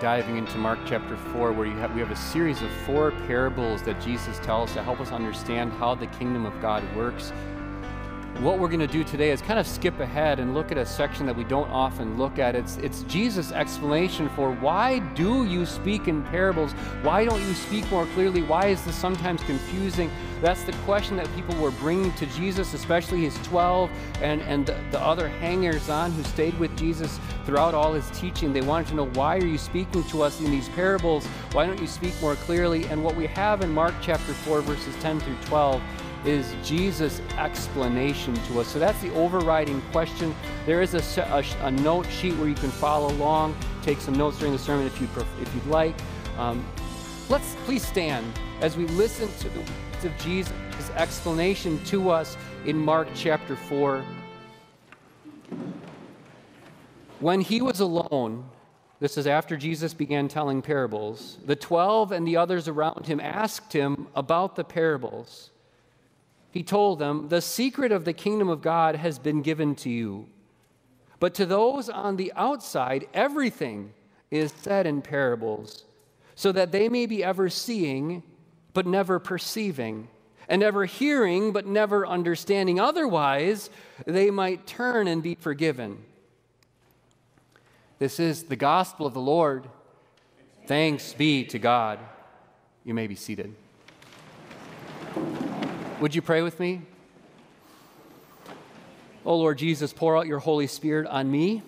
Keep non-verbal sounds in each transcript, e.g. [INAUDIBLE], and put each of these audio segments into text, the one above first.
Diving into Mark chapter 4, where have, we have a series of four parables that Jesus tells to help us understand how the kingdom of God works what we're going to do today is kind of skip ahead and look at a section that we don't often look at. It's, it's Jesus' explanation for why do you speak in parables? Why don't you speak more clearly? Why is this sometimes confusing? That's the question that people were bringing to Jesus, especially his 12 and, and the, the other hangers on who stayed with Jesus throughout all his teaching. They wanted to know why are you speaking to us in these parables? Why don't you speak more clearly? And what we have in Mark chapter 4, verses 10 through 12 is Jesus' explanation to us. So that's the overriding question. There is a, a, a note sheet where you can follow along, take some notes during the sermon if, you, if you'd like. Um, let's please stand as we listen to, the, to Jesus' explanation to us in Mark chapter 4. When he was alone, this is after Jesus began telling parables, the 12 and the others around him asked him about the parables he told them, The secret of the kingdom of God has been given to you. But to those on the outside, everything is said in parables, so that they may be ever seeing, but never perceiving, and ever hearing, but never understanding. Otherwise, they might turn and be forgiven. This is the gospel of the Lord. Thanks be to God. You may be seated. Would you pray with me? Oh Lord Jesus, pour out your Holy Spirit on me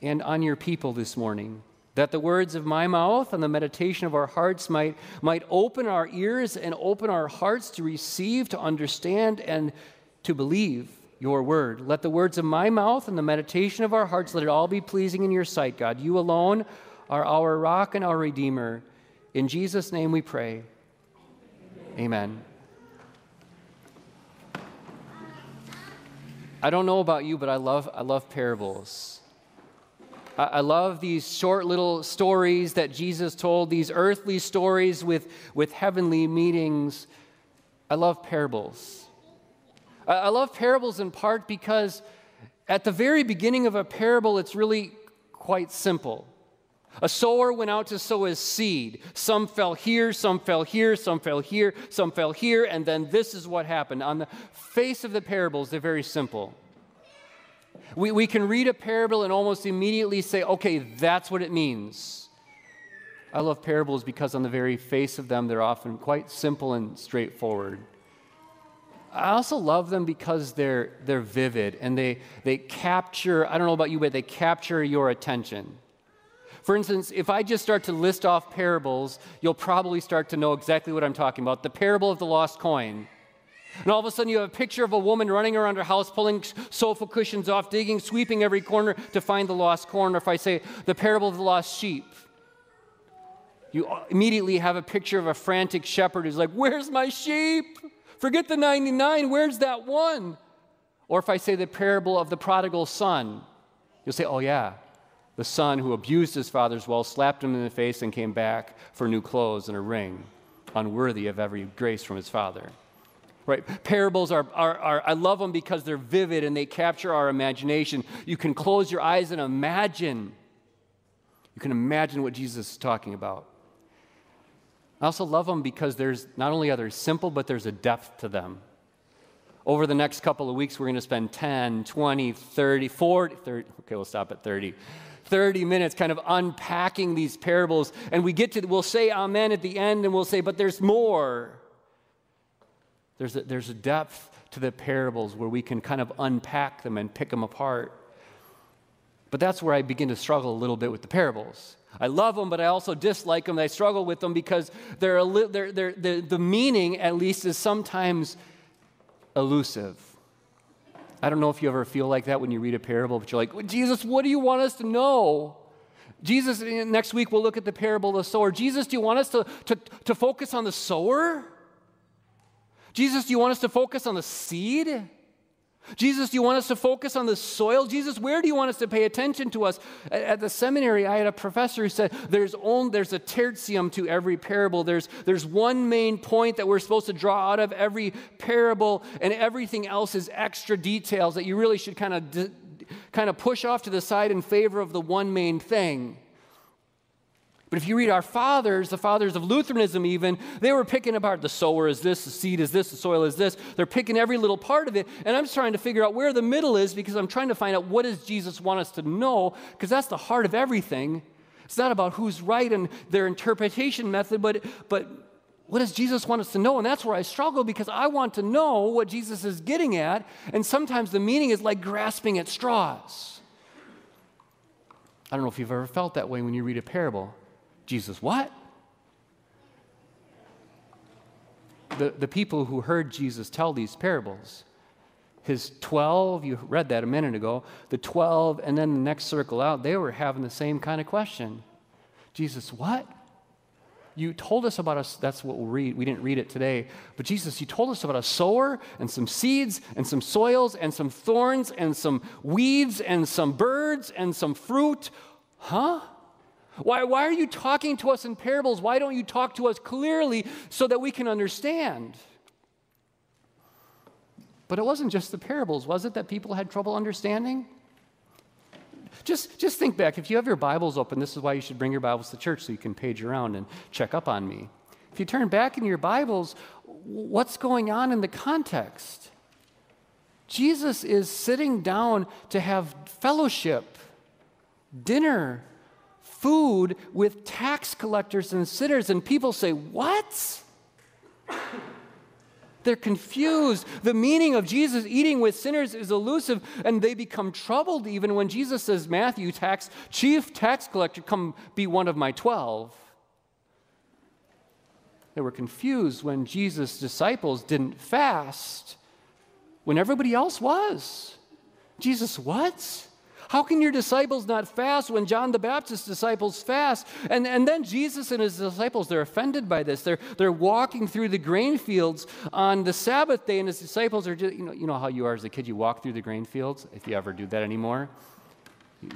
and on your people this morning, that the words of my mouth and the meditation of our hearts might, might open our ears and open our hearts to receive, to understand, and to believe your word. Let the words of my mouth and the meditation of our hearts, let it all be pleasing in your sight, God. You alone are our rock and our redeemer. In Jesus' name we pray. Amen. I don't know about you, but I love, I love parables. I, I love these short little stories that Jesus told, these earthly stories with, with heavenly meanings. I love parables. I, I love parables in part because at the very beginning of a parable, it's really quite simple. A sower went out to sow his seed. Some fell here, some fell here, some fell here, some fell here, and then this is what happened. On the face of the parables, they're very simple. We, we can read a parable and almost immediately say, okay, that's what it means. I love parables because, on the very face of them, they're often quite simple and straightforward. I also love them because they're, they're vivid and they, they capture, I don't know about you, but they capture your attention. For instance, if I just start to list off parables, you'll probably start to know exactly what I'm talking about. The parable of the lost coin. And all of a sudden, you have a picture of a woman running around her house, pulling sofa cushions off, digging, sweeping every corner to find the lost coin. Or if I say the parable of the lost sheep, you immediately have a picture of a frantic shepherd who's like, Where's my sheep? Forget the 99, where's that one? Or if I say the parable of the prodigal son, you'll say, Oh, yeah, the son who abused his father's wealth, slapped him in the face, and came back for new clothes and a ring, unworthy of every grace from his father. Right? Parables are, are, are, I love them because they're vivid and they capture our imagination. You can close your eyes and imagine. You can imagine what Jesus is talking about. I also love them because there's not only are they simple, but there's a depth to them. Over the next couple of weeks, we're going to spend 10, 20, 30, 40, 30, okay, we'll stop at 30. 30 minutes kind of unpacking these parables. And we get to, we'll say amen at the end and we'll say, but there's more. There's a, there's a depth to the parables where we can kind of unpack them and pick them apart. But that's where I begin to struggle a little bit with the parables. I love them, but I also dislike them. I struggle with them because they're, li- they're, they're, they're, the meaning, at least, is sometimes elusive. I don't know if you ever feel like that when you read a parable, but you're like, Jesus, what do you want us to know? Jesus, eh, next week we'll look at the parable of the sower. Jesus, do you want us to, to, to focus on the sower? Jesus, do you want us to focus on the seed? Jesus, do you want us to focus on the soil? Jesus, where do you want us to pay attention to us? At the seminary, I had a professor who said there's, only, there's a tertium to every parable. There's, there's one main point that we're supposed to draw out of every parable, and everything else is extra details that you really should kind of, kind of push off to the side in favor of the one main thing. But if you read our fathers, the fathers of Lutheranism even, they were picking apart the sower is this, the seed is this, the soil is this. They're picking every little part of it. And I'm just trying to figure out where the middle is because I'm trying to find out what does Jesus want us to know because that's the heart of everything. It's not about who's right and their interpretation method, but, but what does Jesus want us to know? And that's where I struggle because I want to know what Jesus is getting at. And sometimes the meaning is like grasping at straws. I don't know if you've ever felt that way when you read a parable. Jesus, what? The, the people who heard Jesus tell these parables, his 12, you read that a minute ago, the 12, and then the next circle out, they were having the same kind of question. Jesus, what? You told us about us, that's what we'll read. We didn't read it today. But Jesus, you told us about a sower and some seeds and some soils and some thorns and some weeds and some birds and some fruit. Huh? Why, why are you talking to us in parables? Why don't you talk to us clearly so that we can understand? But it wasn't just the parables, was it, that people had trouble understanding? Just, just think back. If you have your Bibles open, this is why you should bring your Bibles to church so you can page around and check up on me. If you turn back in your Bibles, what's going on in the context? Jesus is sitting down to have fellowship, dinner, food with tax collectors and sinners, and people say, What? They're confused. The meaning of Jesus eating with sinners is elusive, and they become troubled even when Jesus says, Matthew, tax, chief tax collector, come be one of my twelve. They were confused when Jesus' disciples didn't fast when everybody else was. Jesus, what? How can your disciples not fast when John the Baptist's disciples fast? And, and then Jesus and his disciples, they're offended by this. They're, they're walking through the grain fields on the Sabbath day, and his disciples are just, you know, you know how you are as a kid, you walk through the grain fields, if you ever do that anymore.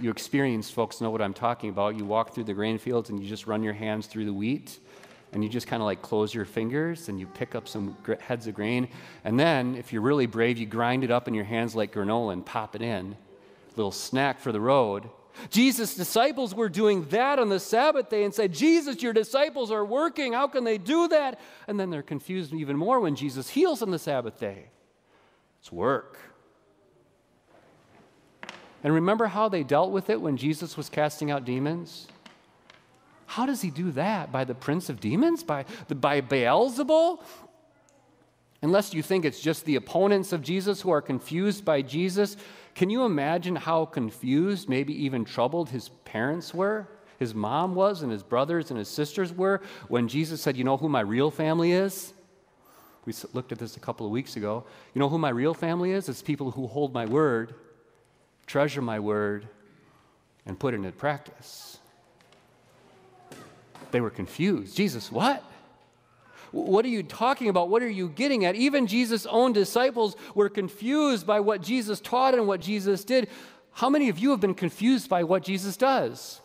You experienced folks know what I'm talking about. You walk through the grain fields and you just run your hands through the wheat and you just kind of like close your fingers and you pick up some heads of grain. And then, if you're really brave, you grind it up in your hands like granola and pop it in little snack for the road. Jesus' disciples were doing that on the Sabbath day and said, Jesus, your disciples are working. How can they do that? And then they're confused even more when Jesus heals on the Sabbath day. It's work. And remember how they dealt with it when Jesus was casting out demons? How does he do that? By the prince of demons? By, the, by Beelzebul? Unless you think it's just the opponents of Jesus who are confused by Jesus, can you imagine how confused, maybe even troubled his parents were? His mom was, and his brothers and his sisters were when Jesus said, You know who my real family is? We looked at this a couple of weeks ago. You know who my real family is? It's people who hold my word, treasure my word, and put it into practice. They were confused. Jesus, what? What are you talking about? What are you getting at? Even Jesus' own disciples were confused by what Jesus taught and what Jesus did. How many of you have been confused by what Jesus does?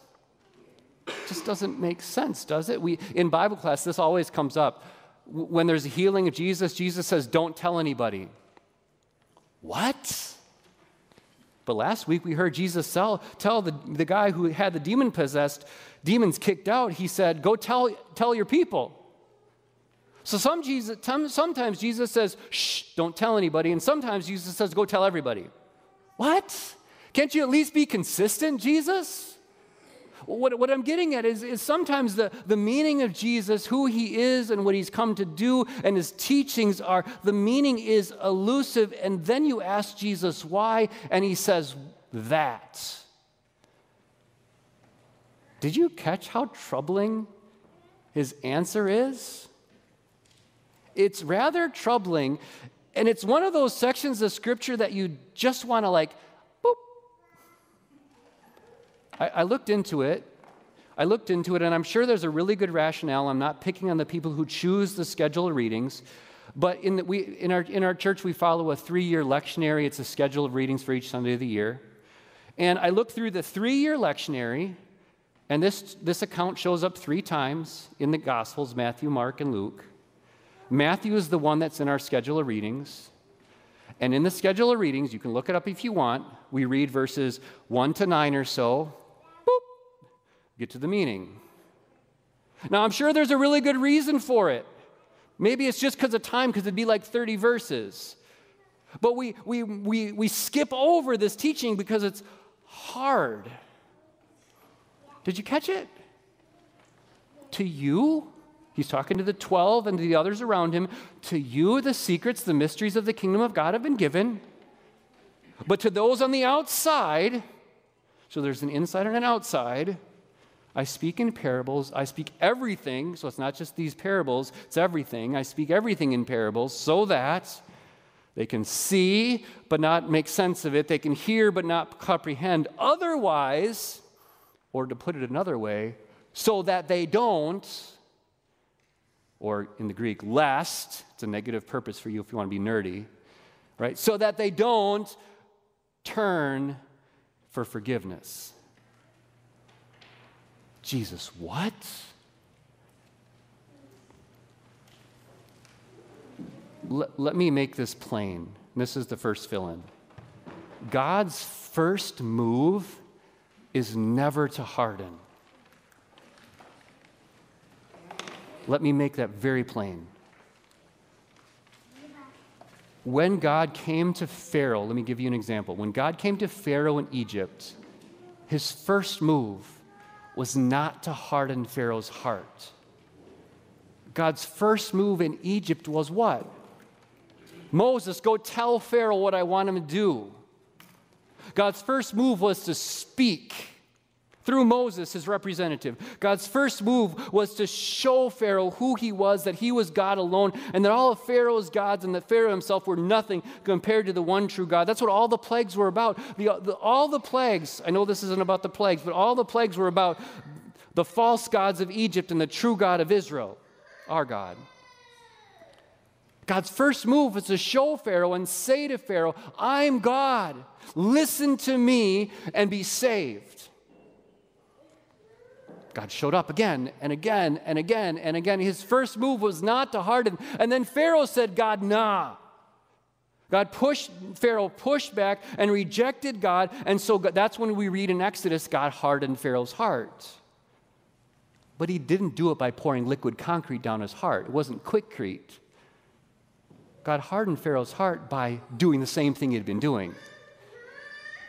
It just doesn't make sense, does it? We, in Bible class, this always comes up. When there's a healing of Jesus, Jesus says, Don't tell anybody. What? But last week we heard Jesus tell, tell the, the guy who had the demon possessed, demons kicked out, he said, Go tell, tell your people. So some Jesus, sometimes Jesus says, shh, don't tell anybody. And sometimes Jesus says, go tell everybody. What? Can't you at least be consistent, Jesus? What, what I'm getting at is, is sometimes the, the meaning of Jesus, who he is and what he's come to do, and his teachings are, the meaning is elusive. And then you ask Jesus why, and he says, that. Did you catch how troubling his answer is? It's rather troubling. And it's one of those sections of scripture that you just want to like, boop. I, I looked into it. I looked into it, and I'm sure there's a really good rationale. I'm not picking on the people who choose the schedule of readings. But in, the, we, in, our, in our church, we follow a three year lectionary. It's a schedule of readings for each Sunday of the year. And I looked through the three year lectionary, and this, this account shows up three times in the Gospels Matthew, Mark, and Luke. Matthew is the one that's in our schedule of readings. And in the schedule of readings, you can look it up if you want. We read verses 1 to 9 or so. Boop, get to the meaning. Now, I'm sure there's a really good reason for it. Maybe it's just because of time, because it'd be like 30 verses. But we, we, we, we skip over this teaching because it's hard. Did you catch it? To you, he's talking to the 12 and the others around him, to you, the secrets, the mysteries of the kingdom of God have been given. But to those on the outside, so there's an inside and an outside, I speak in parables. I speak everything. So it's not just these parables, it's everything. I speak everything in parables so that they can see but not make sense of it. They can hear but not comprehend. Otherwise, or to put it another way, so that they don't, or in the Greek, lest, it's a negative purpose for you if you want to be nerdy, right? So that they don't turn for forgiveness. Jesus, what? Let, let me make this plain. This is the first fill in. God's first move is never to harden. Let me make that very plain. When God came to Pharaoh, let me give you an example. When God came to Pharaoh in Egypt, his first move was not to harden Pharaoh's heart. God's first move in Egypt was what? Moses, go tell Pharaoh what I want him to do. God's first move was to speak through Moses, his representative. God's first move was to show Pharaoh who he was, that he was God alone, and that all of Pharaoh's gods and that Pharaoh himself were nothing compared to the one true God. That's what all the plagues were about. The, the, all the plagues, I know this isn't about the plagues, but all the plagues were about the false gods of Egypt and the true God of Israel, our God. God's first move was to show Pharaoh and say to Pharaoh, I'm God. Listen to me and be saved. God showed up again and again and again and again. His first move was not to harden. And then Pharaoh said, God, nah. God pushed, Pharaoh pushed back and rejected God. And so that's when we read in Exodus, God hardened Pharaoh's heart. But he didn't do it by pouring liquid concrete down his heart, it wasn't Quikrete. God hardened Pharaoh's heart by doing the same thing he had been doing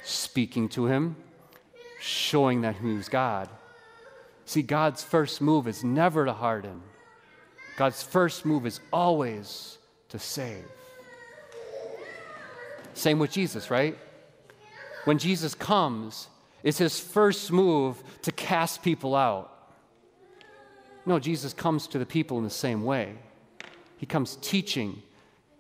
speaking to him, showing that he was God. See, God's first move is never to harden, God's first move is always to save. Same with Jesus, right? When Jesus comes, it's his first move to cast people out. No, Jesus comes to the people in the same way. He comes teaching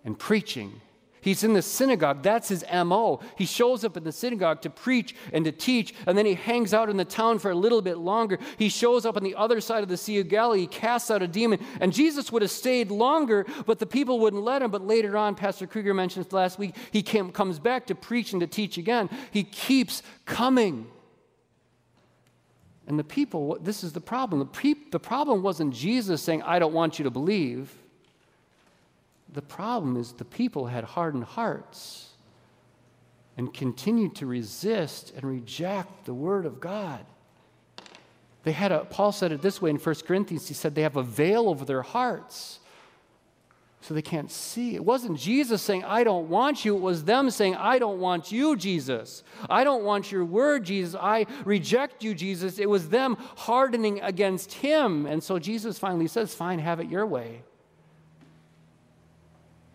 and preaching He's in the synagogue. That's his MO. He shows up in the synagogue to preach and to teach, and then he hangs out in the town for a little bit longer. He shows up on the other side of the Sea of Galilee. Casts out a demon. And Jesus would have stayed longer, but the people wouldn't let him. But later on, Pastor Krieger mentioned last week, he came, comes back to preach and to teach again. He keeps coming. And the people, this is the problem. The, the problem wasn't Jesus saying, I don't want you to believe. The problem is the people had hardened hearts and continued to resist and reject the word of God. They had a, Paul said it this way in 1 Corinthians. He said they have a veil over their hearts so they can't see. It wasn't Jesus saying, I don't want you. It was them saying, I don't want you, Jesus. I don't want your word, Jesus. I reject you, Jesus. It was them hardening against him. And so Jesus finally says, Fine, have it your way.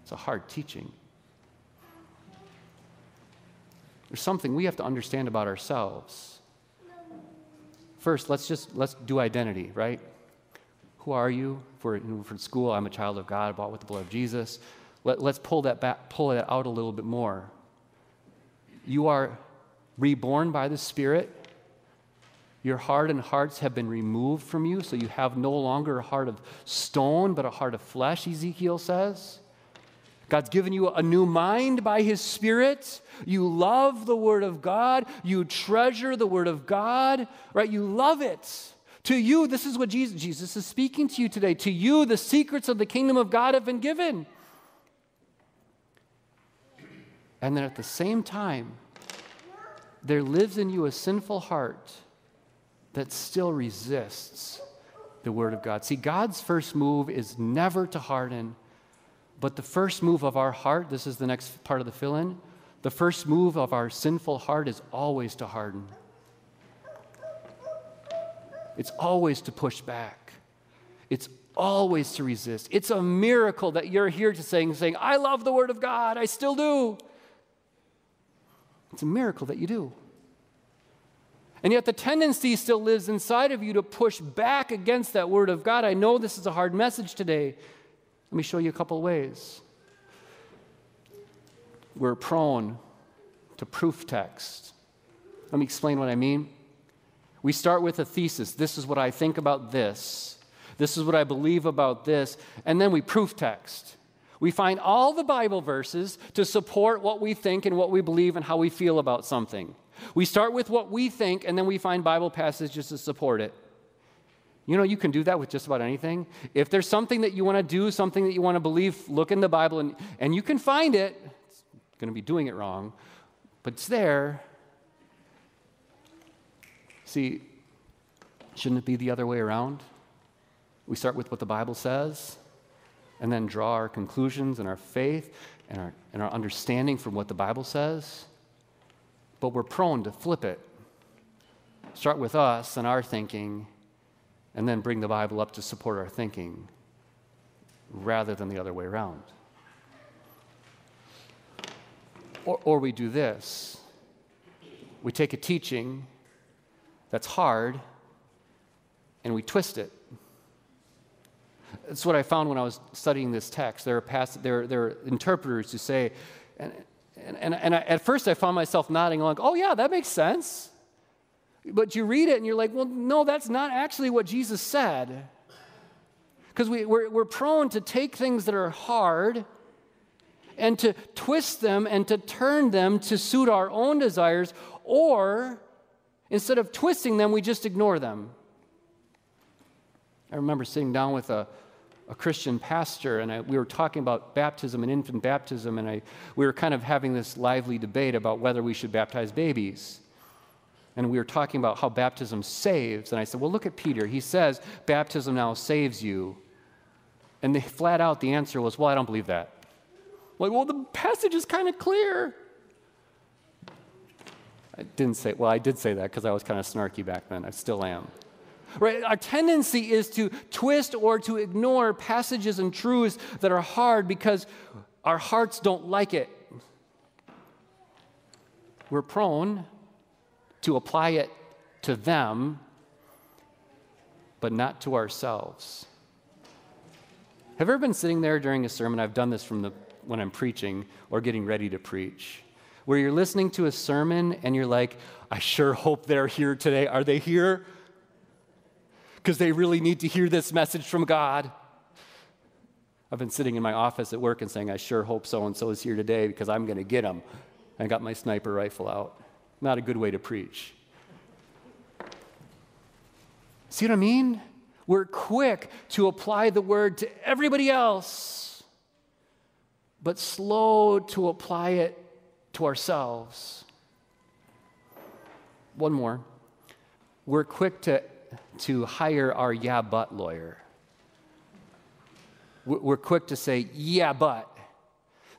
It's a hard teaching. There's something we have to understand about ourselves. First, let's just let's do identity, right? Who are you? For, for school, I'm a child of God, bought with the blood of Jesus. Let, let's pull that back, pull that out a little bit more. You are reborn by the Spirit. Your heart and hearts have been removed from you, so you have no longer a heart of stone, but a heart of flesh, Ezekiel says. God's given you a new mind by His Spirit. You love the Word of God. You treasure the Word of God, right? You love it. To you, this is what Jesus, Jesus is speaking to you today. To you, the secrets of the kingdom of God have been given. And then at the same time, there lives in you a sinful heart that still resists the Word of God. See, God's first move is never to harden, but the first move of our heart, this is the next part of the fill in, the first move of our sinful heart is always to harden. It's always to push back. It's always to resist. It's a miracle that you're here to saying, saying, I love the Word of God, I still do. It's a miracle that you do. And yet the tendency still lives inside of you to push back against that Word of God. I know this is a hard message today. Let me show you a couple ways. We're prone to proof text. Let me explain what I mean. We start with a thesis. This is what I think about this. This is what I believe about this. And then we proof text. We find all the Bible verses to support what we think and what we believe and how we feel about something. We start with what we think and then we find Bible passages to support it. You know, you can do that with just about anything. If there's something that you want to do, something that you want to believe, look in the Bible and, and you can find it. It's going to be doing it wrong, but it's there. See, shouldn't it be the other way around? We start with what the Bible says and then draw our conclusions and our faith and our, and our understanding from what the Bible says. But we're prone to flip it. Start with us and our thinking, and then bring the Bible up to support our thinking rather than the other way around. Or, or we do this we take a teaching that's hard and we twist it that's what I found when I was studying this text. There are, past, there, there are interpreters who say, and, and, and, I, at first I found myself nodding along, oh, yeah, that makes sense. But you read it and you're like, well, no, that's not actually what Jesus said. Because we, we're, we're prone to take things that are hard and to twist them and to turn them to suit our own desires, or instead of twisting them, we just ignore them. I remember sitting down with a, a Christian pastor, and I, we were talking about baptism and infant baptism, and I, we were kind of having this lively debate about whether we should baptize babies. And we were talking about how baptism saves. And I said, Well, look at Peter. He says baptism now saves you. And the, flat out, the answer was, Well, I don't believe that. I'm like, well, the passage is kind of clear. I didn't say, well, I did say that because I was kind of snarky back then. I still am. Right? Our tendency is to twist or to ignore passages and truths that are hard because our hearts don't like it. We're prone to apply it to them, but not to ourselves. Have you ever been sitting there during a sermon? I've done this from the, when I'm preaching or getting ready to preach, where you're listening to a sermon and you're like, I sure hope they're here today. Are they here? because they really need to hear this message from God. I've been sitting in my office at work and saying, I sure hope so and so is here today because I'm going to get them. I got my sniper rifle out. Not a good way to preach. See what I mean? We're quick to apply the word to everybody else, but slow to apply it to ourselves. One more. We're quick to to hire our yeah, but lawyer. We're quick to say, yeah, but.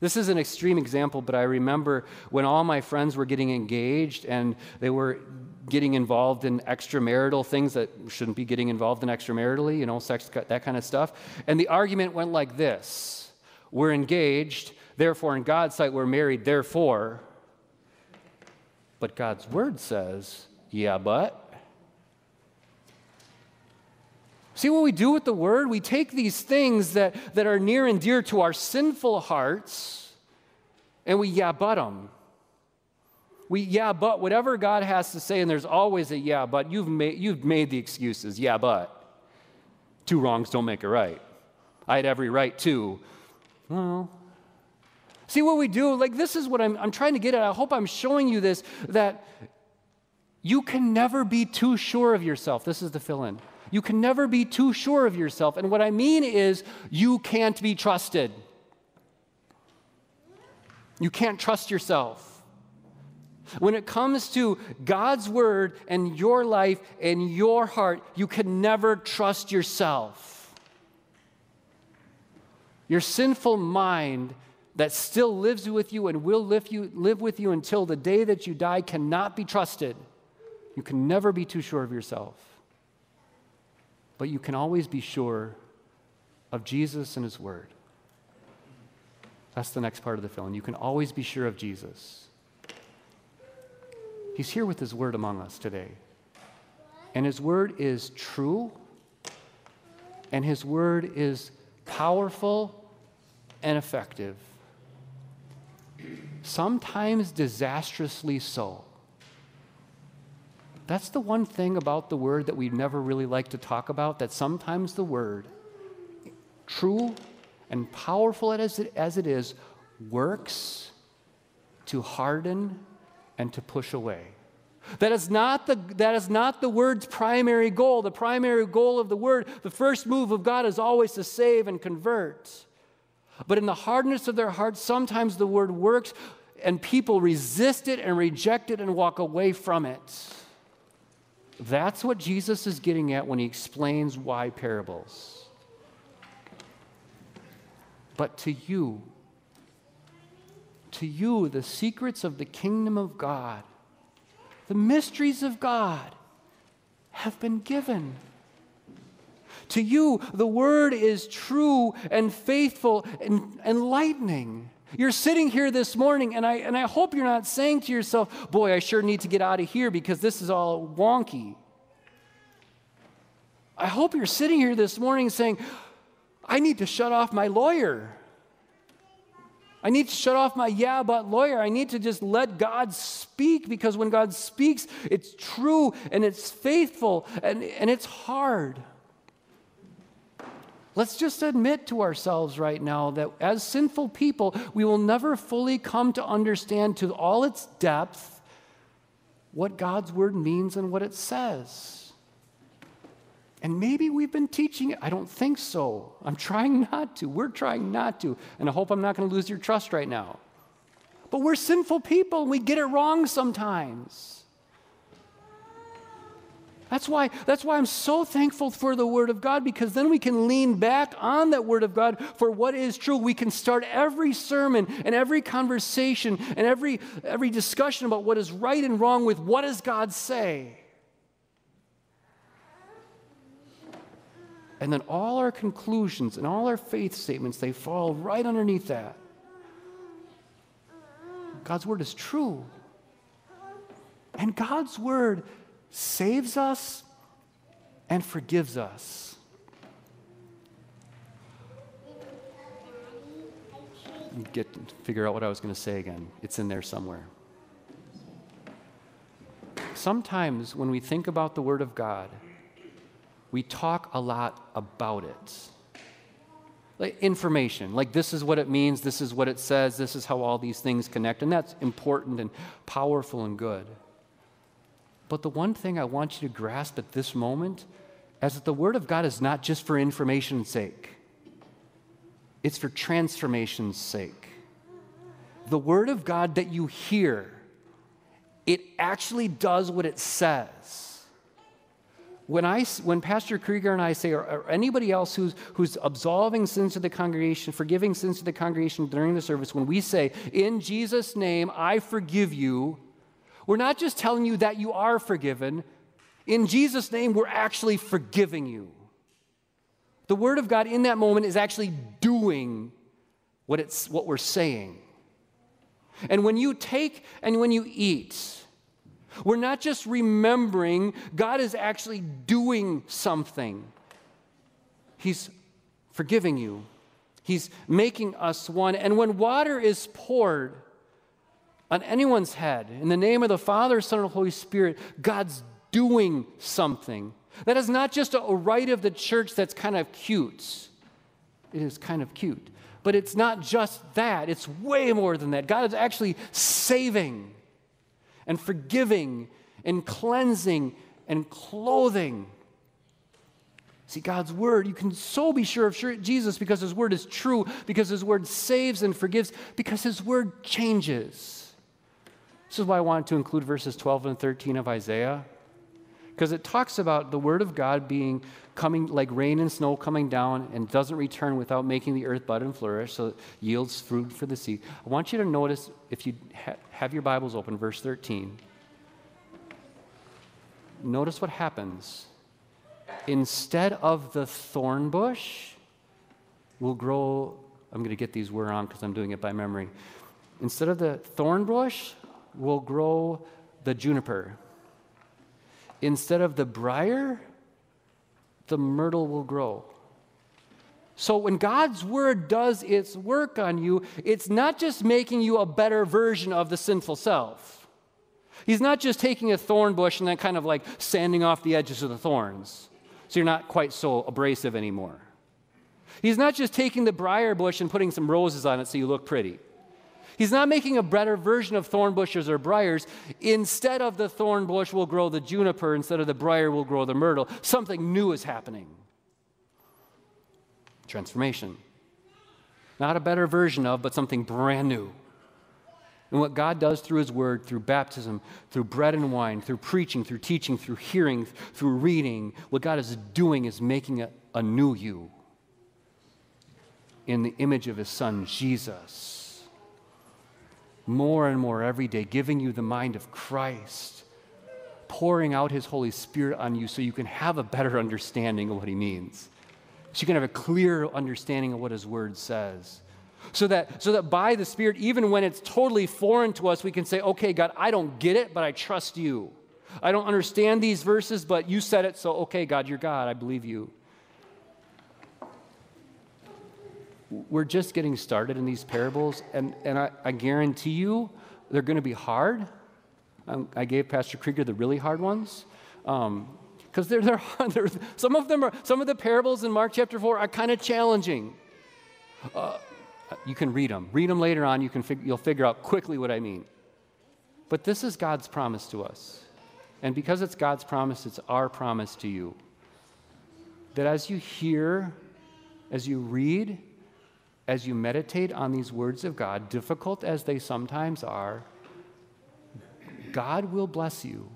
This is an extreme example, but I remember when all my friends were getting engaged and they were getting involved in extramarital things that shouldn't be getting involved in extramaritally, you know, sex, that kind of stuff. And the argument went like this We're engaged, therefore, in God's sight, we're married, therefore. But God's word says, yeah, but. See what we do with the word? We take these things that, that are near and dear to our sinful hearts and we yeah but them. We yeah but whatever God has to say, and there's always a yeah but. You've made, you've made the excuses, yeah but. Two wrongs don't make a right. I had every right to. Well, see what we do? Like, this is what I'm, I'm trying to get at. I hope I'm showing you this that you can never be too sure of yourself. This is the fill in. You can never be too sure of yourself. And what I mean is, you can't be trusted. You can't trust yourself. When it comes to God's word and your life and your heart, you can never trust yourself. Your sinful mind that still lives with you and will live, you, live with you until the day that you die cannot be trusted. You can never be too sure of yourself. But you can always be sure of Jesus and His Word. That's the next part of the film. You can always be sure of Jesus. He's here with His Word among us today. And His Word is true, and His Word is powerful and effective sometimes disastrously so. That's the one thing about the word that we never really like to talk about, that sometimes the word, true and powerful as it, as it is, works to harden and to push away. That is, not the, that is not the word's primary goal. The primary goal of the word, the first move of God is always to save and convert. But in the hardness of their hearts, sometimes the word works and people resist it and reject it and walk away from it. That's what Jesus is getting at when he explains why parables. But to you, to you, the secrets of the kingdom of God, the mysteries of God have been given. To you, the word is true and faithful and enlightening. You're sitting here this morning, and I, and I hope you're not saying to yourself, Boy, I sure need to get out of here because this is all wonky. I hope you're sitting here this morning saying, I need to shut off my lawyer. I need to shut off my yeah, but lawyer. I need to just let God speak because when God speaks, it's true and it's faithful and, and it's hard. Let's just admit to ourselves right now that as sinful people, we will never fully come to understand to all its depth what God's word means and what it says. And maybe we've been teaching it. I don't think so. I'm trying not to. We're trying not to. And I hope I'm not going to lose your trust right now. But we're sinful people and we get it wrong sometimes. That's why, that's why I'm so thankful for the Word of God because then we can lean back on that Word of God for what is true. We can start every sermon and every conversation and every, every discussion about what is right and wrong with what does God say. And then all our conclusions and all our faith statements, they fall right underneath that. God's Word is true. And God's Word saves us and forgives us. Get figure out what I was going to say again. It's in there somewhere. Sometimes when we think about the Word of God, we talk a lot about it. Like information, like this is what it means, this is what it says, this is how all these things connect, and that's important and powerful and good. But the one thing I want you to grasp at this moment is that the Word of God is not just for information's sake, it's for transformation's sake. The Word of God that you hear, it actually does what it says. When, I, when Pastor Krieger and I say, or, or anybody else who's, who's absolving sins to the congregation, forgiving sins to the congregation during the service, when we say, In Jesus' name, I forgive you, we're not just telling you that you are forgiven. In Jesus' name, we're actually forgiving you. The Word of God in that moment is actually doing what, it's, what we're saying. And when you take and when you eat, we're not just remembering, God is actually doing something. He's forgiving you, He's making us one. And when water is poured, on anyone's head, in the name of the Father, Son, and Holy Spirit, God's doing something. That is not just a rite of the church that's kind of cute. It is kind of cute. But it's not just that, it's way more than that. God is actually saving and forgiving and cleansing and clothing. See, God's word, you can so be sure of Jesus because his word is true, because his word saves and forgives, because his word changes. This is why I wanted to include verses 12 and 13 of Isaiah, because it talks about the word of God being coming like rain and snow coming down and doesn't return without making the earth bud and flourish, so it yields fruit for the seed. I want you to notice, if you ha- have your Bibles open, verse 13. Notice what happens. Instead of the thorn bush, will grow. I'm going to get these where on because I'm doing it by memory. Instead of the thorn bush, will grow the juniper. Instead of the briar, the myrtle will grow. So when God's word does its work on you, it's not just making you a better version of the sinful self. He's not just taking a thorn bush and then kind of like sanding off the edges of the thorns so you're not quite so abrasive anymore. He's not just taking the briar bush and putting some roses on it so you look pretty. He's not making a better version of thorn bushes or briars. Instead of the thorn bush will grow the juniper, instead of the briar will grow the myrtle. Something new is happening. Transformation. Not a better version of, but something brand new. And what God does through His Word, through baptism, through bread and wine, through preaching, through teaching, through hearing, through reading, what God is doing is making a, a new you in the image of His Son, Jesus more and more every day, giving you the mind of Christ, pouring out His Holy Spirit on you so you can have a better understanding of what He means. So you can have a clear understanding of what His Word says. So that, so that by the Spirit, even when it's totally foreign to us, we can say, okay, God, I don't get it, but I trust you. I don't understand these verses, but you said it, so okay, God, you're God. I believe you. We're just getting started in these parables, and, and I, I guarantee you they're going to be hard. Um, I gave Pastor Krieger the really hard ones. because um, they're, they're, [LAUGHS] they're, some of them are some of the parables in mark chapter 4 are kind of challenging. Uh, you can read them read them later on you can fig- you'll figure out quickly what i mean. But this is god's promise to us. And because it's god's promise it's our promise to you. That as you hear as you read as you meditate on these words of God, difficult as they sometimes are, God will bless you,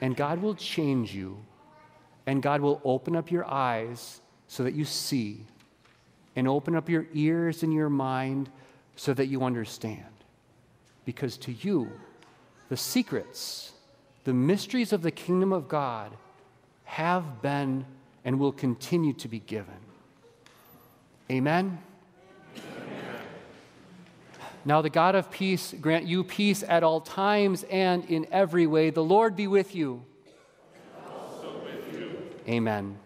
and God will change you, and God will open up your eyes so that you see, and open up your ears and your mind so that you understand. Because to you, the secrets, the mysteries of the kingdom of God have been and will continue to be given. Amen. Now, the God of peace grant you peace at all times and in every way. The Lord be with you. With you. Amen.